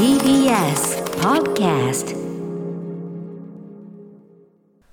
TBS Podcast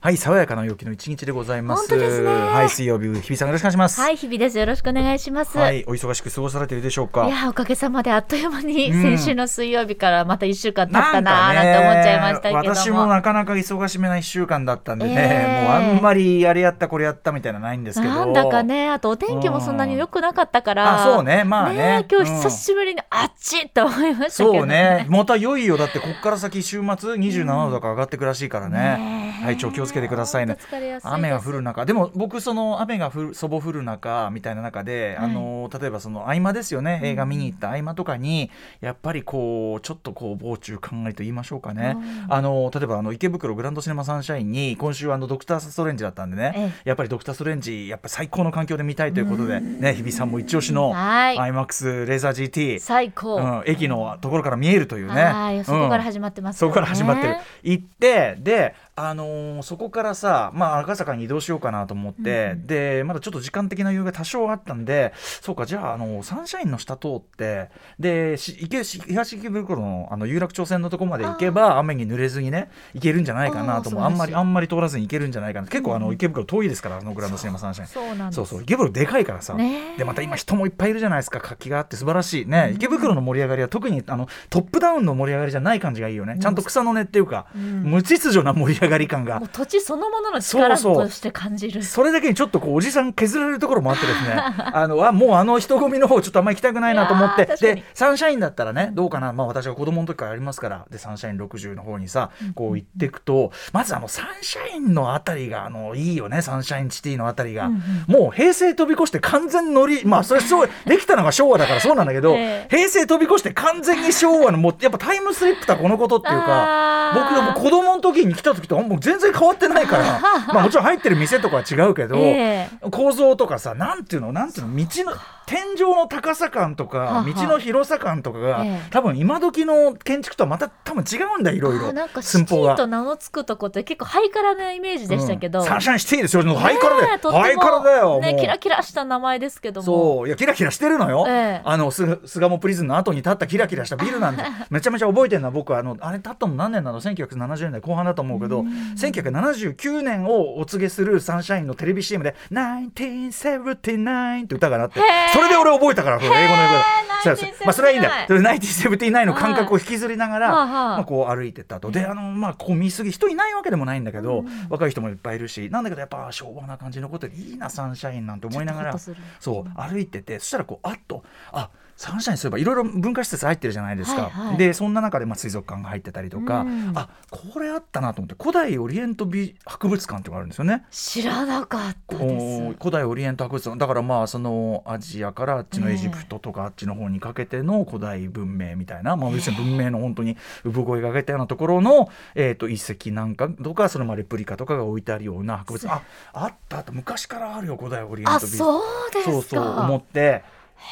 はい、爽やかな陽気の一日でございます。本当ですねはい、水曜日、日比さんよろしくお願いします。はい、日々です。よろしくお願いします。、はいい、お忙しく過ごされているでしょうか？や、おかげさまであっという間に、うん先週の水曜日からまた一週間経ったなかーなんて思っちゃいましたけども。私もなかなか忙しめな一週間だったんでね、ええもうあんまりあれやったこれやったみたいなのないんですけど。なんだかね、あとお天気もそんなに良くなかったから。あそうねまあね今日うん久しぶりにあっちって思いましたけど、そうね、またいよいよだってこっから先週末27度とか上がってくらしいからね。ねえ体調気をつけてくださいね。雨が降る中。でも僕その雨が降るそぼ降る中みたいな中で、はい。あの例えばその合間ですよね。映画見に行った合間とかにやっぱりこうちょっとこう傍中考えと言いましょうかね、うん。あの例えばあの池袋グランドシネマサンシャインに今週あのドクター・ストレンジだったんでね、えやっぱりドクター・ストレンジやっぱ最高の環境で見たいということで、ね日比さんも一押しのはい。IMAX レーザー GT、最高。うん、駅のところから見えるというね、はい、そこから始ままってます、そこから始まってる。ね。行ってで、あのーそこからさ、まあ、赤坂に移動しようかなと思って、でまだちょっと時間的な余裕が多少あったんでそうかじゃあ、あのサンシャインの下通ってでし池し東池袋のあの有楽町線のとこまで行けば雨に濡れずにね行けるんじゃないかなと思う。あんまりあんまり通らずに行けるんじゃないかな。結構あの池袋遠いですからあのグランドシネマサンシャイン。そう。そうそう池袋でかいからさ、ねえでまた今人もいっぱいいるじゃないですか。活気があって素晴らしい。ね、池袋の盛り上がりは特にあのトップダウンの盛り上がりじゃない感じがいいよね、ちゃんと草の根っていうか、ん。無秩序な盛り上がり感がもう土地そのものの力そうそう。として感じる。それだけにちょっとこうおじさん削られるところもあってですね。あのあもうあの人混みの方ちょっとあんまり行きたくないなと思って。でサンシャインだったらねどうかな、まあ、私は子供の時からありますから。でサンシャイン60の方にさこう行っていくとまずあのサンシャインのあたりがあのいいよね。サンシャインシティのあたりが、うんもう平成飛び越して完全乗りまあそれそうできたのが昭和だからそうなんだけど、ええ。平成飛び越して完全に昭和のもうやっぱタイムスリップだこのことっていうか。僕が子供の時に来た時ともう全然変わってないから まあもちろん入ってる店とかは違うけど、え。構造とかさなんていうのなんていうの道の天井の高さ感とか道の広さ感とかが、ええ。多分今時の建築とはまた多分違うんだいろいろ。あなんかシ寸法が。ティと。名の付くとこって結構ハイカラなイメージでしたけど、うん。サンシャインシティですよハイカラで、ねえとってもハイカラだよねキラキラした名前ですけども。そう。いやキラキラしてるのよ、ええ。あの巣巣鴨プリズンの後に建ったキラキラしたビルなんで めちゃめちゃ覚えてるのは僕はあのあれ建ったの何年なの？1970年代後半だと思うけど1979年をお告げするサンシャインのテレビ CM で「1979」って歌が鳴ってそれで俺覚えたから英語の英語でそうそう。1979まあそれはいいんだよそれ1979の感覚を引きずりながら、まあ、こう歩いてったと。であのまあこう見過ぎ人いないわけでもないんだけど、若い人もいっぱいいるしなんだけどやっぱ昭和な感じのことでいいなサンシャインなんて思いながらそう歩いててそしたらこうあっと。あサンシャインそういえばいろいろ文化施設入ってるじゃないですか、はいはい。でそんな中でまあ水族館が入ってたりとか、うん。あこれあったなと思って古代オリエント美博物館ってあるんですよね。知らなかったおです。古代オリエント博物館。だからまあそのアジアからあっちのエジプトとかあっちの方にかけての古代文明みたいな、まあ、別に文明の本当に産声がけたようなところの、えー、と遺跡なんかとかそのまあレプリカとかが置いてあるような博物館。ああったあった昔からあるよ古代オリエンあト美そうですか。そうそう思って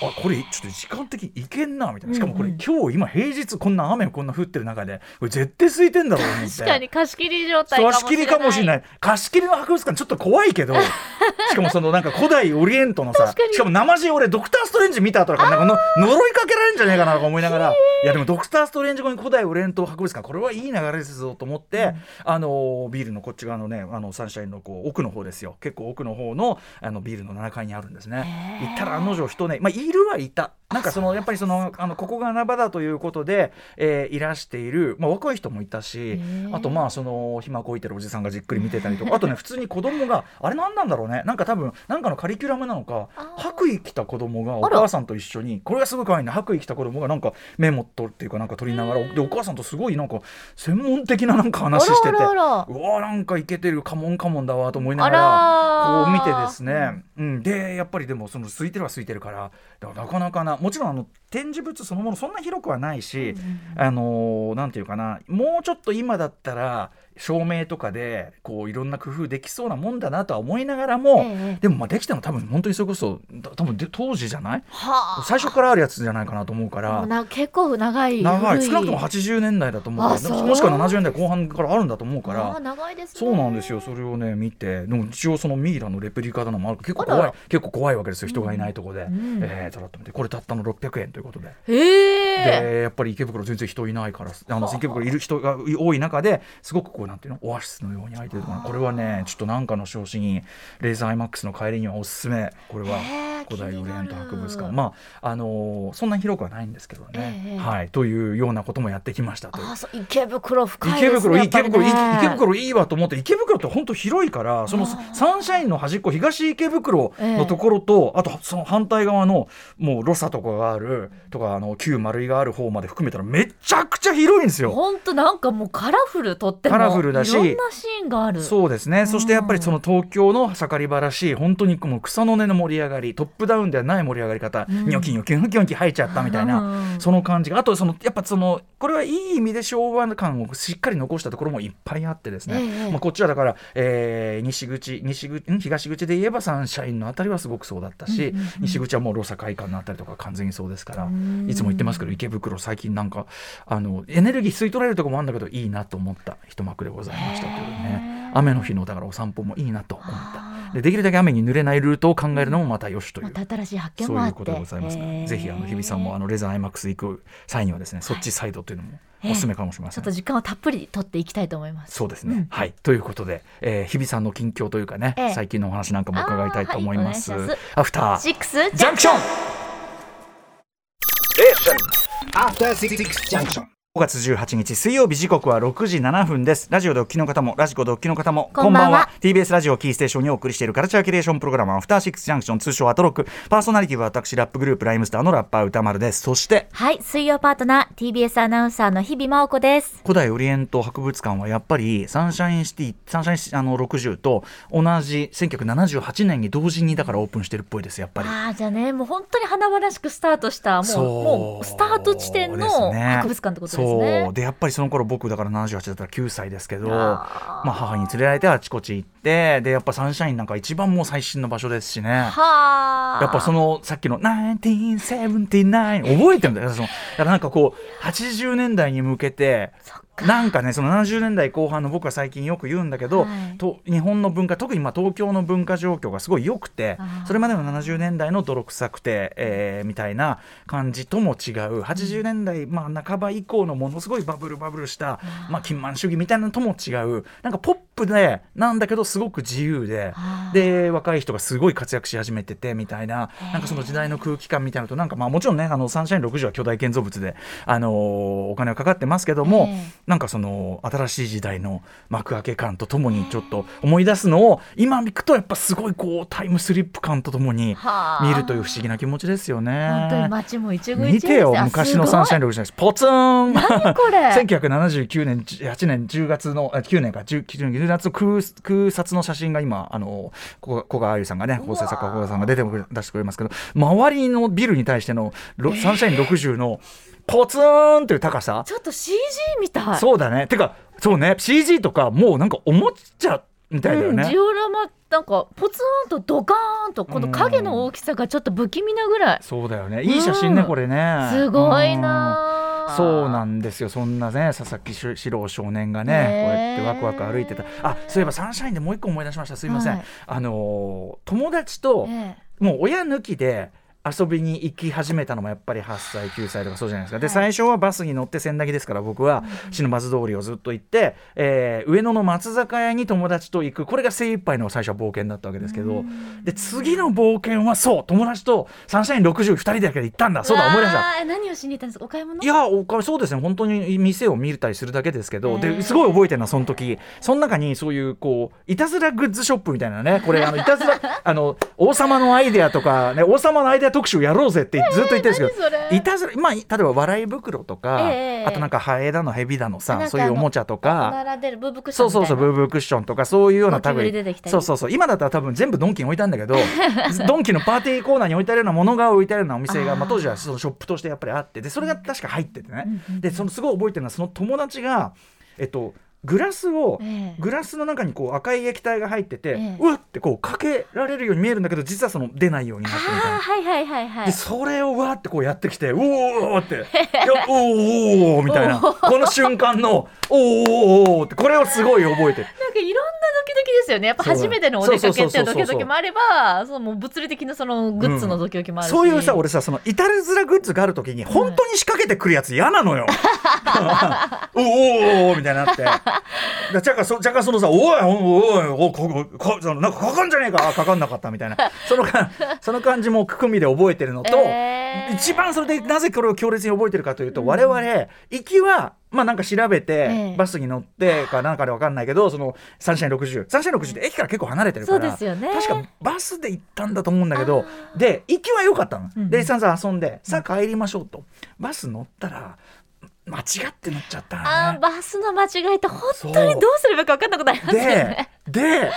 あこれちょっと時間的にいけんなみたいな。しかもこれ、うんうん今日今平日こんな雨こんな降ってる中でこれ絶対空いてんだろうと思って。確かに貸し切り状態貸し切りかもしれない。貸し切りの博物館ちょっと怖いけど しかもそのなんか古代オリエントのさしかも生地俺ドクター・ストレンジ見た後だからなんかの呪いかけられるんじゃないかなとか思いながら。いやでもドクター・ストレンジ後に古代オリエント博物館これはいい流れですぞと思って、あのビールのこっち側のねあのサンシャインのこう奥の方ですよ。結構奥の方のあのビールの7階にあるんですね。行ったら案の定人ねまあいるはいた。なんかそのやっぱりそのあのここが穴場だということで、えーいらしている、まあ、若い人もいたしあとまあその暇こいてるおじさんがじっくり見てたりとか あとね普通に子供があれ何なんだろうね。なんか多分なんかのカリキュラムなのか白衣着た子供がお母さんと一緒にこれがすごい可愛いね白衣着た子供がなんかメモ取っていうかなんか取りながらでお母さんとすごいなんか専門的ななんか話しててうわなんかイケてるカモンカモンだわと思いなあがら。らこう見てですね、うん、でやっぱりでもその空いてるは空いてるからだからなかなかなもちろんあの展示物そのものそんな広くはないし、あのーなんていうかなもうちょっと今だったら照明とかでこういろんな工夫できそうなもんだなとは思いながらも、ええ。でもまあできても多分本当にそれこそだ多分で当時じゃない？はあ。最初からあるやつじゃないかなと思うから。な結構長い長い。古少なくとも80年代だと思うう。もしくは70年代後半からあるんだと思うから。長いですね。そうなんですよそれをね見て。でも一応そのミイラのレプリカなのもある結構怖い。結構怖いわけですよ人がいないとこで、んえー、とらっと見て。これたったの600円ということで。へえでやっぱり池袋全然人いないからあの池袋いる人が多い中ですごくこうなんていうの？オアシスのように空いてるとこれはねちょっとなんかの表紙にレーザーアイマックスの帰りにはおすすめこれは古代オリエント博物館。まああのーそんなに広くはないんですけどね、ええ。はいというようなこともやってきましたと池袋深い池ね袋池袋池袋いいわと思って池袋って本当広いからそのサンシャインの端っこ東池袋のところと、あとその反対側のもうロサとかがあるとかあの旧丸井がある方まで含めたらめちゃくちゃ広いんですよ。本当なんかもうカラフルとってもカラフルだしいろんなシーンがある。そうですね、そしてやっぱりその東京の盛り場らしい本当にもう草の根の盛り上がりトップダウンではない盛り上がり方、うん。ニョキニョキニョキニョキ入っちゃったみたいな、うん。その感じが。あとそのやっぱそのこれはいい意味で昭和感をしっかり残したところもいっぱいあってですね、ええ。まあ、こっちはだから、えー西口西口ん東口で言えばサンシャインのあたりはすごくそうだったし、うんうんうん。西口はもうロサ会館のあたりとか完全にそうですから、うん。いつも言ってますけど池袋最近なんかあのエネルギー吸い取られるところもあるんだけどいいなと思った一幕でございましたというね雨の日のだからお散歩もいいなと思ったでできるだけ雨に濡れないルートを考えるのもまたよしという。また新しい発見そうもあって。いうことでございます。から、ぜひあの日比さんもあのレザーアイマックス行く際にはですね、そっちサイドというのもおすすめかもしれません。ちょっと時間をたっぷり取っていきたいと思います。そうですね、うん。はい。ということで、えー、日比さんの近況というかね、ええ。最近のお話なんかも伺いたいと思います。あーはいお願いしアフターシックスジャンクション After Six Junction. 5月18日水曜日時刻は6時7分です。ラジオでお聞きの方もラジコでお聞きの方もこんばんは。TBS ラジオキーステーションにお送りしているカルチャーキュレーションプログラムアフターシックスジャンクション通称アトロク。パーソナリティは私ラップグループライムスターのラッパー宇多丸です。そしてはい水曜パートナー TBS アナウンサーの日比麻音子です。古代オリエント博物館はやっぱりサンシャインシティサンシャインあの60と同じ1978年に同時にだからオープンしてるっぽいですやっぱり。ああじゃあねもう本当に華々しくスタートしたもうもうスタート地点の博物館ってことですねそう。でやっぱりその頃僕だから78だったら9歳ですけどまあ、母に連れられてあちこち行ってでやっぱサンシャインなんか一番もう最新の場所ですしね。はあ。やっぱそのさっきの1979覚えてるんだよその。だからなんかこう80年代に向けてなんかねその70年代後半の僕は最近よく言うんだけど、はい。と日本の文化特にまあ東京の文化状況がすごい良くてそれまでの70年代の泥臭くて、えーみたいな感じとも違う。80年代、まあ、半ば以降のものすごいバブルバブルした、まあ、金満主義みたいなのとも違う。なんかポップでなんだけどすごく自由でで若い人がすごい活躍し始めててみたいな。なんかその時代の空気感みたいなのとなんかまあもちろんねあのサンシャイン60は巨大建造物で、あのーお金はかかってますけども、ええなんかその新しい時代の幕開け感とともにちょっと思い出すのを今見くとやっぱすごいこうタイムスリップ感とともにはあ。見るという不思議な気持ちですよ本当にね。街も一期一会見てよ昔のサンシャインン60ですポツン何これ1979年8年10月のあ9年か 10, 10月の空空撮の写真が今あのこ古賀あゆさんがね構成作家古賀さんが出て出してくれますけど周りのビルに対してのロサンシャイン60のポツンという高さ、ちょっと CG みたい。そうだね。てかそうね。CG とかもうなんかおもちゃみたいだようん、ねジ。オラマなんかポツンとドカーンとこの影の大きさがちょっと不気味なぐらい。そうだよね。いい写真ね、うん。これね。すごいうん。なあそうなんですよ。そんなね佐々木史郎少年がねこうやってワクワク歩いてた。あそういえばサンシャインでもう一個思い出しました。すいません、はい。あのー友達とえ。もう親抜きで遊びに行き始めたのもやっぱり8歳9歳とかそうじゃないですか。ではい。最初はバスに乗って千駄木ですから僕は篠松通りをずっと行って、えー上野の松坂屋に友達と行く。これが精一杯の最初は冒険だったわけですけどで次の冒険はそう友達とサンシャイン602人だけで行ったんだ。そうだ思い出した何をしに行ったんですか？お買い物？いやおかそうですね。本当に店を見たりするだけですけど、ですごい覚えてるのはその時。その中にそういうこういたずらグッズショップみたいなね。これあのいたずらあの王様のアイデアとか、ね、王様のアイデア特集やろうぜってずっと言ってるんですけど、何それ？いたずらまあ例えば笑い袋とか、ええあとなんかハエだのヘビだのさかそういうおもちゃとか。そうョンみたいうな。そそうブーブークッションとかそういうような類。そうそうそう今だったら多分全部ドンキに置いたんだけど ドンキのパーティーコーナーに置いてあるようなものが置いてあるようなお店がまあ、当時はそのショップとしてやっぱりあってでそれが確か入っててね、うんうんうん。でそのすごい覚えてるのはその友達がえっとグラスを、ええグラスの中にこう赤い液体が入ってて、ええうわってこうかけられるように見えるんだけど実はその出ないようになってるみたいな。はいはいはいはいでそれをわーってこうやってきて「うおー!」って「いやおーおー」みたいなこの瞬間の「おーおーおー」ってこれをすごい覚えてる。なんかいろんなドキドキですよねやっぱ初めてのお出かけっていうドキドキもあればそのもう物理的なそのグッズのドキドキもあるし、そういうさ俺さその至れづらグッズがある時に本当に仕掛けてくるやつ嫌なのよ。おーおーおーみたいになって。だ若干そ若干そのさ「おいおいおいこここそのなんかかかんじゃねえかあかかんなかった」みたいな。そのかその感じも含みで覚えてるのと、えー。一番それでなぜこれを強烈に覚えてるかというと、我々行きはまあなんか調べて、ええ。バスに乗ってかなんかで分かんないけどそのサンシャイン60サンシャイン60って駅から結構離れてるから確かバスで行ったんだと思うんだけどで行きは良かったの、うん。でさんさん遊んでさあ帰りましょうと。バス乗ったら間違って乗っちゃったあのね。ーバスの間違いって本当にどうすればいいか分かんなくなりますよでね。で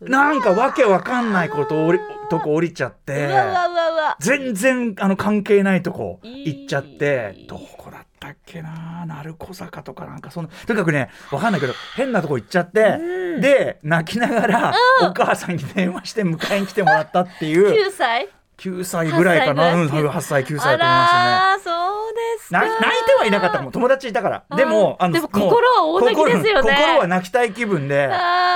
なんかわけわかんないこと降りとこ降りちゃってうわうわうわうわ。全然あの関係ないとこ行っちゃってどこだったっけな鳴子坂とかなんかそんなとにかくねわかんないけど変なとこ行っちゃって、うん。で泣きながらお母さんに電話して迎えに来てもらったっていう。9歳？9歳ぐらいかな。8うん歳ぐらい。8歳9歳だと思いますね。そうです泣いてはいなかったもう友達いたから。でもあーでも心は大泣きですよね。心心は泣きたい気分で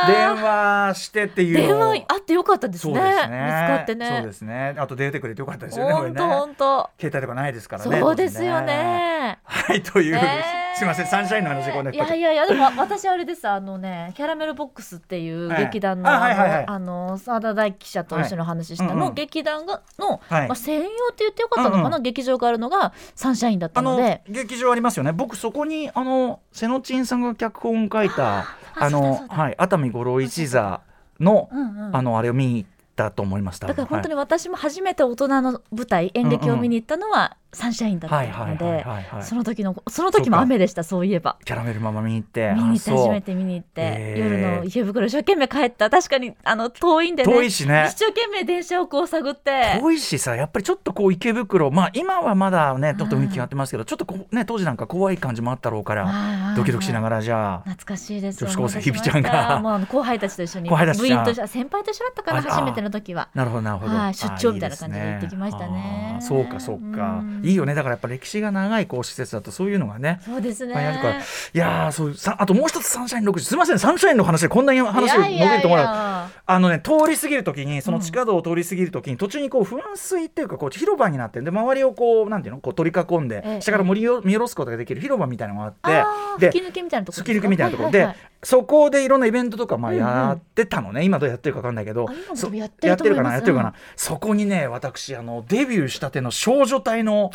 電話してっていう電話あってよかったですね。そうですね。見つかってね。そうですね。あと出てくれてよかったですよね本当本当携帯とかないですからねそうですよね。はいという、えーすいませんサンシャインの話こうねい。やいやいやでも私あれですあのねキャラメルボックスっていうはい。劇団のあの澤田大記者と一緒にお話ししたの劇団がのはい。まあ専用って言ってよかったのかな劇場があるのがサンシャインだったあのので劇場ありますよね。僕そこにあの瀬野珍さんが脚本書いたああのはい熱海五郎一座のあのあれを見に行ったと思います多分だから本当にはい。私も初めて大人の舞台演劇を見に行ったのはサンシャインだったのでその時のその時も雨でしたそういえば。キャラメルママ見に行って見に行って初めて見に行って、えー。夜の池袋一生懸命帰った。確かにあの遠いんでね。遠いしね。一生懸命電車をこう探って。遠いしさやっぱりちょっとこう池袋まあ今はまだねちょっと雰囲気変わってますけど、ちょっとこうね当時なんか怖い感じもあったろうから、ドキドキしながららじゃあ懐かしいです女子高生ひびちゃんが。もうあの後輩たちと一緒に後輩たち部員と先輩と一緒だったかなあ初めての時は。なるほどなるほど、はい出張みたいなあ感じで行ってきましたね。そうかそうか。うんいいよね。だからやっぱ歴史が長いこう施設だとそういうのがね。そうですね。あるから。いやーそうさあともう一つサンシャイン6時すみません。サンシャインの話でこんなに話を伸びると思う。あのね通り過ぎるときにその地下道を通り過ぎるときに、途中にこう噴水っていうかこう広場になってで周りをこうなんていうの？こう取り囲んで、ええ。下から見よ見下ろすことができる広場みたいなのがあってで吹き抜けみたいなところ吹き抜けみたいなとこ。ろで、そこでいろんなイベントとかまあうんうん。やってたのね、今どうやってるか分かんないけど。やってるかな？やってるかな、うんそこにね私あのデビューしたての少女隊の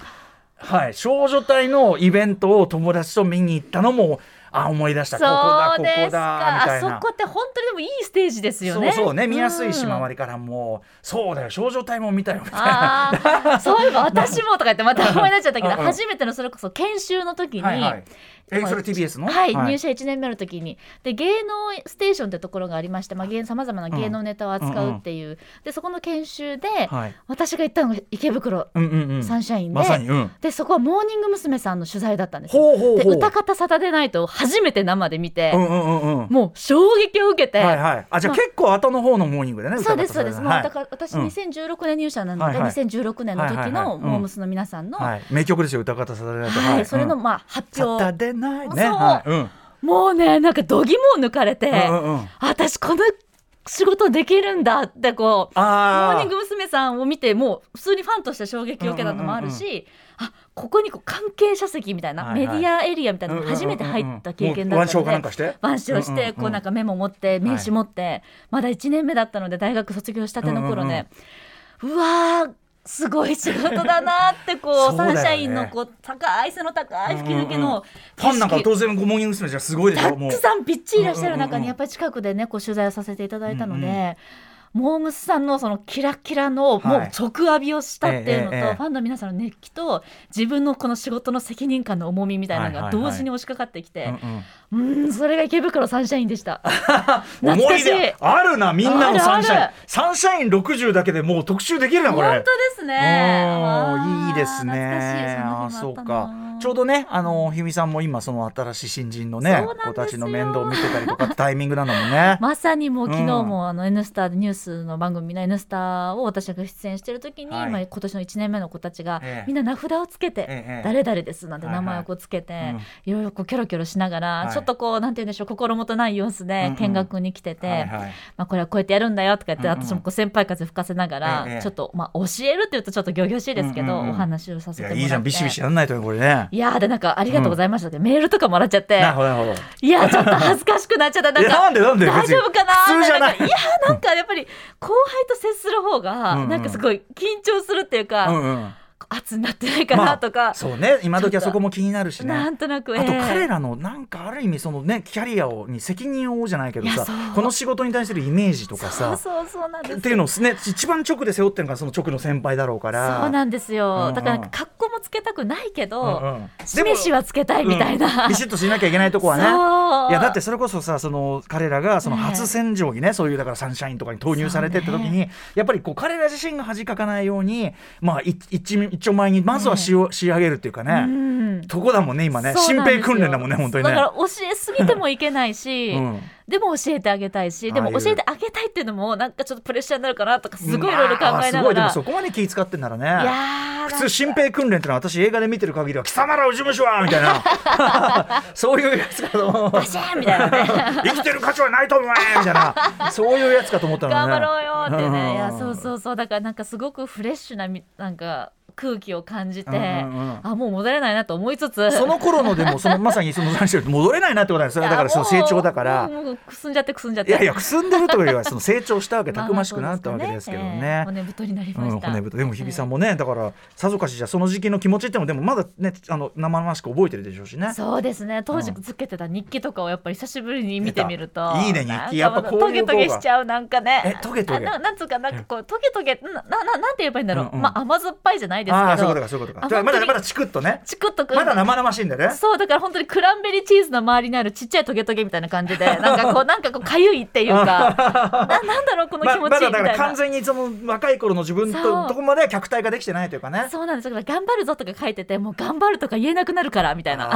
はい少女隊のイベントを友達と見に行ったのもあ思い出した。ここだここだかみたいな。あそこって本当にでもいいステージですよね。そうそうね見やすいしうん周りからも。そうだよ少女隊も見たよみたいな。そういえば私もとか言ってまた思い出しちゃったけど初めてのそれこそ研修の時に、はいはいえそれ TBS の？はい、入社1年目の時に。で芸能ステーションってところがありましてさまざ、まな芸能ネタを扱うっていう、でそこの研修で、はい。私が行ったのが池袋。うんうんうん。サンシャインで、まうん。でそこはモーニング娘。さんの取材だったんですよ。ほうほうほう。で歌方サタデーナイトを初めて生で見て、うんうんうんうん。もう衝撃を受けて、はいはい。あじゃあまあ結構後の方のモーニングでねそうですそうです、もうはい。だから私うん。2016年入社なので、はいはい。2016年の時はいはいはい。のうん。モームスの皆さんの、はい、名曲ですよ歌方さだれないと。はい、それのうんまあ発サタ表、デーナイトねはい。うん。もうねなんか度肝を抜かれて、うんうんうん。私この仕事できるんだってこうモあー。ニング娘。さんを見てもう普通にファンとして衝撃を受けたのもあるし、あここにこう関係者席みたいな、はいはい。メディアエリアみたいなのが初めて入った経験だったので、うんうんうんこうなんかメモ持って名刺持って、まだ1年目だったので大学卒業したての頃ね、うわーすごい仕事だなってこう ね。サンシャインのこう高い背の高い吹き抜けうんうんうん。のファンなんか当然モーニング娘。じゃすごいでしょたくさんびっちりいらっしゃる中にやっぱり近くでねこう取材をさせていただいたので、うんうんモームスさんのそのキラキラのもうはい直浴びをしたっていうのと、ファンの皆さんの熱気と自分のこの仕事の責任感の重みみたいなのが同時に押しかかってきて、うんそれが池袋サンシャインでした。懐かしい。思い出あるなみんなのサンシャイン。サンシャイン60だけでもう特集できるなこれ。本当ですね。いいですね。あそうか。ちょうどねあのひみさんも今その新しい新人のね子たちの面倒を見てたりとかタイミングなのもね。まさにもう昨日も、あの N スタでニュースの番組の N スタを私が出演してる時に、はい。まあ、今年の1年目の子たちが、ええ。みんな名札をつけて、ええ。誰々ですなんてはいはい名前をこうつけて、うん。いろいろこうキョロキョロしながら、はい。ちょっとこうなんて言うんでしょう心もとない様子うんでうん。見学に来てて、はいはい。まあ、これはこうやってやるんだよとか言って、うんうん。私もこう先輩風吹かせながら、ええちょっと、まあ、教えるっていうとちょっと仰々しいですけど、うんうん。うんお話をさせてもらって。いやいいじゃんビシビシやんないとよこれね。いやーでなんかありがとうございましたって、メールとかもらっちゃって。なるほどなるほど。いやちょっと恥ずかしくなっちゃった。なんかなんでなんで大丈夫かなな。い。んかいやなんかやっぱり後輩と接する方がうんうん。なんかすごい緊張するっていうか、うんうん。圧になってないかなとか、そうね。今時はそこも気になるしね。なんとなく、あとええ。彼らのなんかある意味そのねキャリアをに責任を負うじゃないけどさこの仕事に対するイメージとかさそうそうそうなんですっていうのをね一番直で背負ってるのがその直の先輩だろうから。そうなんですよ、だから格好もつけたくないけど、うんうん。しめしはつけたいみたいな、うん。ビシッとしなきゃいけないとこはね。いやだってそれこそさその彼らがそのええ。初洗浄機ね、そういうだからサンシャインとかに投入されてって時に、やっぱりこう彼ら自身が恥かかないようにまあい一一丁前にまずは仕,、仕上げるっていうかね、うん。とこだもんね今ね。新兵訓練だもんね本当にね。だから教えすぎてもいけないし、うんでも教えてあげたいしでも教えてあげたいっていうのもなんかちょっとプレッシャーになるかなとかすごいいろいろ考えながら、ごいでもそこまで気使ってんならね。いやー普通新兵訓練ってのは私映画で見てる限りは貴様らの事務所はみたいな。そういうやつかと思う。バシーンみたいなね。生きてる価値はないと思えみたいな。そういうやつかと思ったのね。頑張ろうよってうん。ねいやそうそうそう。だからなんかすごくフレッシュなみなんか空気を感じて、うんうんうん。あもう戻れないなと思いつつ。その頃のでもそのまさにその戻れないなってことなんですそれはだからその成長だから。くすんじゃってくすんじゃって。いやいやくすんでるというよりはその成長したわけまあたくましくなったわけですけどね。骨太になりまうん、した、骨太でも日比さんもねだからさぞかしじゃその時期の気持ちってのもでもまだねあの生々しく覚えてるでしょうしね。そうですね。当時つけてた日記とかをやっぱり久しぶりに見てみると。いいね日記。やっぱこうトゲトゲしちゃうなんかね。えトゲトゲ？あななんつうかなんかこうトゲトゲななななんて言えばいいんだろう、うんうん。まあ甘酸っぱいじゃないですああけどそういうことかそういうことか。まだまだチクッとね。チクッとくるまだ生々しいんだよね。そうだから本当にクランベリーチーズの周りにあるちっちゃいトゲトゲみたいな感じで なんかこうなんかこうかゆいっていうか ななんだろうこのま気持まだだからちいいみたいな、完全にその若い頃の自分ととこまでは客体ができてないというかね。そうなんですだから頑張るぞとか書いててもう頑張るとか言えなくなるからみたいな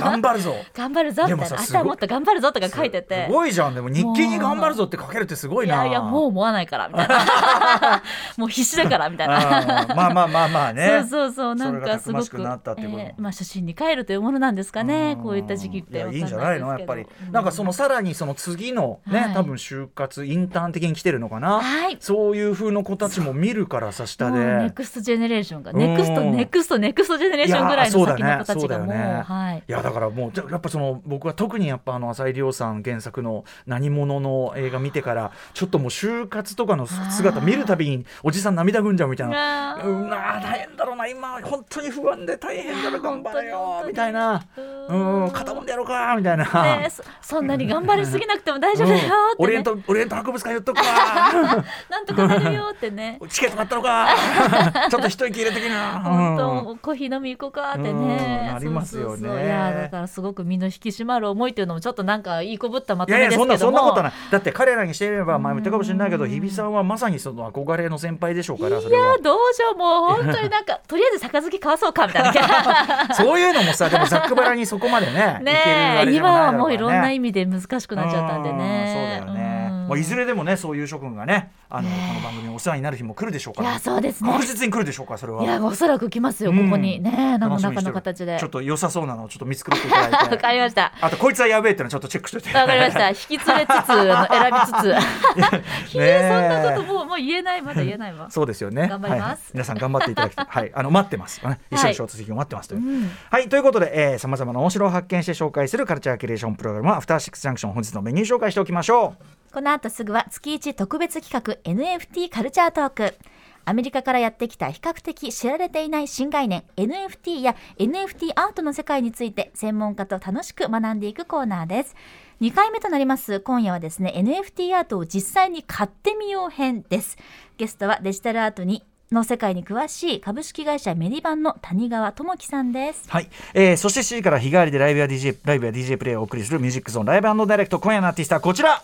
頑張るぞ。頑張るぞみたいな明日はもっと頑張るぞとか書いててすごいじゃんでも日記に頑張るぞって書けるってすごいな。いやいやもう思わないからみたいなもう必死だからみたいな。あーまあまあまあまあね。そうそうそう。なんかすごくなったっていうことえーまあ初心に帰るというものなんですかねこういった時期っていいいんじゃないの？やっぱり、なんかそのさらにその次のね、はい。多分就活インターン的に来てるのかな、はい。そういう風の子たちも見るからさ下もうネでクストジェネレーションが。うん next next next generation ぐらいの先の子たちがもううだよね。はい。いやだからもうじゃやっぱその僕は特にやっぱあの朝井リョウさん原作の「何者」の映画見てからちょっともう就活とかの姿見るたびにおじさん涙ぐんじゃうみたいな。うん、あー大変だろうな。今本当に不安で大変だろ頑張れよ。みたいな。ううん。ん片もんでやろうか。みたいな、ねえそそんなに頑張りすぎなくても大丈夫だようんってね。オリエントオリエント博物館言っとくか なんとかなるよってね。チケット買ったのか。ちょっと一息入れてきな。本うん。当コーヒー飲み行こうかってうん。ねなりますよね。いやだからすごく身の引き締まる思いっていうのもちょっとなんかいいこぶったまいやいとめですやそんなそんなけどもことはない。だって彼らにしてみれば前も言ったかもしれないけど日比さんはまさにその憧れの先輩でしょうからそいれは。やどうしよう。もう本当になんかとりあえず杯交わそうかみたいな。そういうのもさでもざっくばらんにそこまでね ね。今はもういろんな意味で難しくなっちゃったんでね。うんそうだよねうん。もういずれでもねそういう諸君がねあの、この番組にお世話になる日も来るでしょうから。いやそうですね。確実に来るでしょうかそれは。いやおそらく来ますよここに。うんね何も中の形で。ちょっと良さそうなのをちょっと見繕っていただい わてかりました。あとこいつはやべえってのちょっとチェックしといて。わかりました。引き連れつつあの 選びつつ。ひねえ。えそんなこともうもう言えない。まだ言えないわ。そうですよね。頑張ります。はい皆さん頑張っていただきたい。はい、あの待ってます。ね一緒にショート席を待ってますという。うん。はい、ということで、さまざまな面白を発見して紹介するカルチャーキュレーションプログラムはアフターシックスジャンクション本日のメニュー紹介しておきましょう。この後すぐは月一特別企画 NFT カルチャートーク。アメリカからやってきた比較的知られていない新概念 NFT や NFT アートの世界について専門家と楽しく学んでいくコーナーです。2回目となります今夜はですね NFT アートを実際に買ってみよう編です。ゲストはデジタルアートにの世界に詳しい株式会社メディバンの谷川智樹さんです。はい、えー、そして7時から日替わりでライブや DJ ライブや DJ プレイをお送りするミュージックゾーンライブダイレクト今夜のアーティストはこちら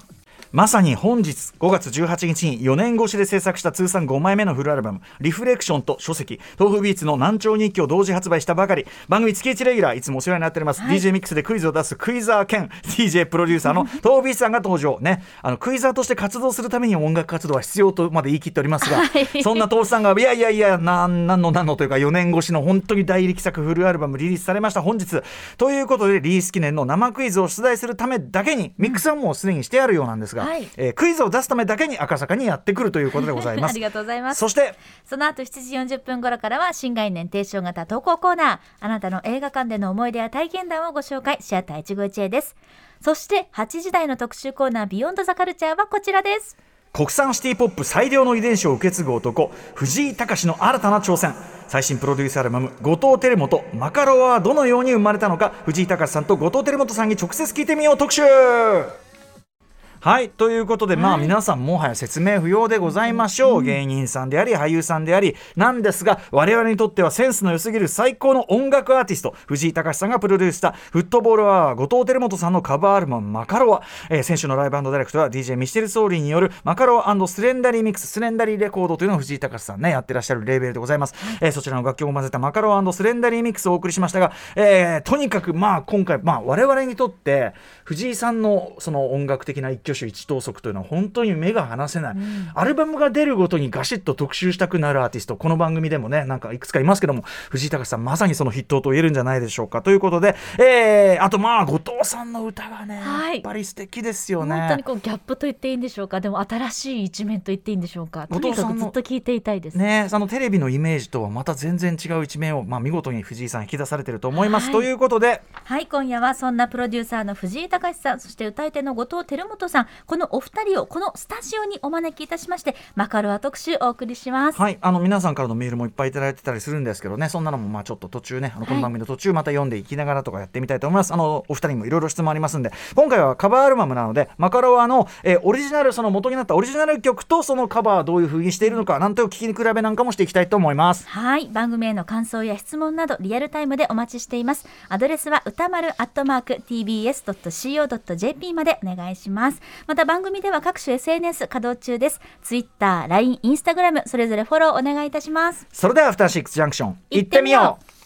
まさに本日5月18日に4年越しで制作した通算5枚目のフルアルバム「リフレクション」と書籍「豆腐ビーツの難聴日記」を同時発売したばかり。番組月1レギュラーいつもお世話になっております、はい。DJ ミックスでクイズを出すクイザー兼 DJ プロデューサーの 豆腐ビーツさんが登場。ねあのクイザーとして活動するために音楽活動は必要とまで言い切っておりますが、はい。そんな豆腐さんがいやいやいやなんなんのなんのというか4年越しの本当に大力作フルアルバムリリースされました。本日ということでリリース記念の生クイズを出題するためだけに、ミックスはもうすでにしてあるようなんですが、はい。えークイズを出すためだけに赤坂にやってくるということでございま あすりがとうございます。そしてその後7時40分頃からは新概念提唱型投稿コーナー。あなたの映画館での思い出や体験談をご紹介。シアター一期一会です。そして8時台の特集コーナービヨンドザカルチャーはこちらです。国産シティポップ最良の遺伝子を受け継ぐ男藤井隆の新たな挑戦。最新プロデュースアルバム「後藤輝元マカロワ」はどのように生まれたのか藤井隆さんと後藤輝元さんに直接聞いてみよう特集はいということで、まあ皆さんもはや説明不要でございましょう、芸人さんであり俳優さんであり。なんですが我々にとってはセンスの良すぎる最高の音楽アーティスト。藤井隆さんがプロデュースしたフットボールアワー後藤輝元さんのカバーアルバム「マカロワ」えー先週のライブダイレクトは DJ ミシテル・ソーリーによるマカロワスレンダリーミックススレンダリーレコードというのを藤井隆さんねやってらっしゃるレーベルでございます、えーそちらの楽曲を混ぜたマカロワスレンダリーミックスをお送りしましたが、えーとにかくまあ今回まあ我々にとって藤井さんのその音楽的な一挙手一投足というのは本当に目が離せない、アルバムが出るごとにガシッと特集したくなるアーティストこの番組でもねなんかいくつかいますけども藤井隆さんまさにその筆頭と言えるんじゃないでしょうか。ということで、えーあとまあ後藤さんの歌がね、はい。やっぱり素敵ですよね。本当にこうギャップと言っていいんでしょうか。でも新しい一面と言っていいんでしょうか。とにか後藤さんのくずっと聞いていたいです、ね、あのテレビのイメージとはまた全然違う一面を、まあ、見事に藤井さん引き出されてると思います。はい。ということで。はい。今夜はそんなプロデューサーの藤井隆さんそして歌い手の後藤輝元さんこのお二人をこのスタジオにお招きいたしましてマカロワ特集お送りします、はい、あの皆さんからのメールもいっぱいいただいてたりするんですけどね。そんなのもまあちょっと途中ねあのこの番組の途中また読んでいきながらとかやってみたいと思います、あのお二人にもいろいろ質問ありますんで今回はカバーアルバムなのでマカロワの、えーオリジナルその元になったオリジナル曲とそのカバーはどういう風にしているのかなんと聞き比べなんかもしていきたいと思います。はい。番組への感想や質問などリアルタイムでお待ちしています。アドレスは歌丸アットマーク tbs.co.jp までお願いしますまた番組では各種 SNS 稼働中です。Twitter、LINE、Instagram それぞれフォローお願いいたします。それではアフターシックスジャンクション行行っててみっみよよう。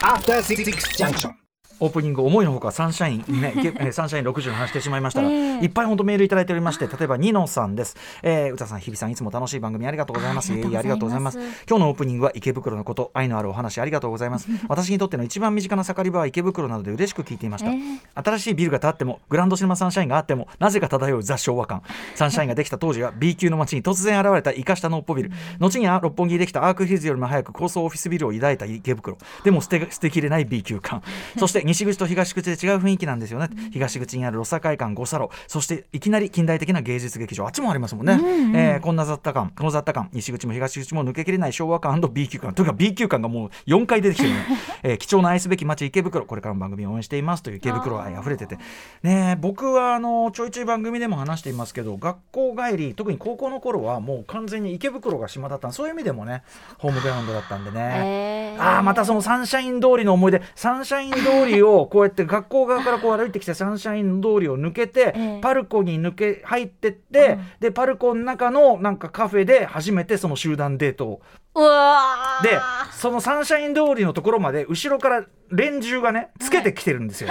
After Six Junction. オープニング思いのほかサンシャインね、サンシャイン 60の話してしまいましたが、ええ。いっぱい本当メールいただいておりまして例えばニノさんです、えー、歌さん日比さんいつも楽しい番組ありがとうございます。ありがとうございます。今日のオープニングは池袋のこと愛のあるお話ありがとうございます。私にとっての一番身近な盛り場は池袋などで嬉しく聞いていました、ええ。新しいビルが建ってもグランドシネマサンシャインがあってもなぜか漂うザ昭和感。サンシャインができた当時は B 級の街に突然現れた生かしたのっぽビル。後には六本木にできたアークヒルズよりも早く高層オフィスビルを抱いた池袋。でも捨て捨てきれない B 級感そして西口と東口で違う雰囲気なんですよね。東口にあるロサ会館五サロ。そしていきなり近代的な芸術劇場あっちもありますもんね、えーこんな雑多感この雑多感。西口も東口も抜けきれない昭和感。&B 級感というか B 級感がもう4回出てきてるね、えー貴重な愛すべき街池袋。これからも番組を応援していますという池袋愛あふれてて。ねえ僕はあのちょいちょい番組でも話していますけど学校帰り特に高校の頃はもう完全に池袋が島だった。そういう意味でもねホームグラウンドだったんでね、えー。ああまたそのサンシャイン通りの思い出。サンシャイン通りをこうやって学校側からこう歩いてきてサンシャイン通りを抜けて、ええ。パルコに抜け入ってって、うん。でパルコの中のなんかカフェで初めてその集団デートを。うわー。でそのサンシャイン通りのところまで後ろから連中がねつけてきてるんですよ、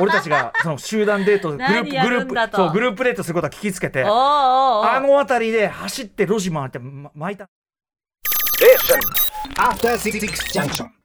俺たちが その集団デートグループグループそうグループデートすることは聞きつけてあの辺りで走って路地回ってま巻いた。After Six Junction.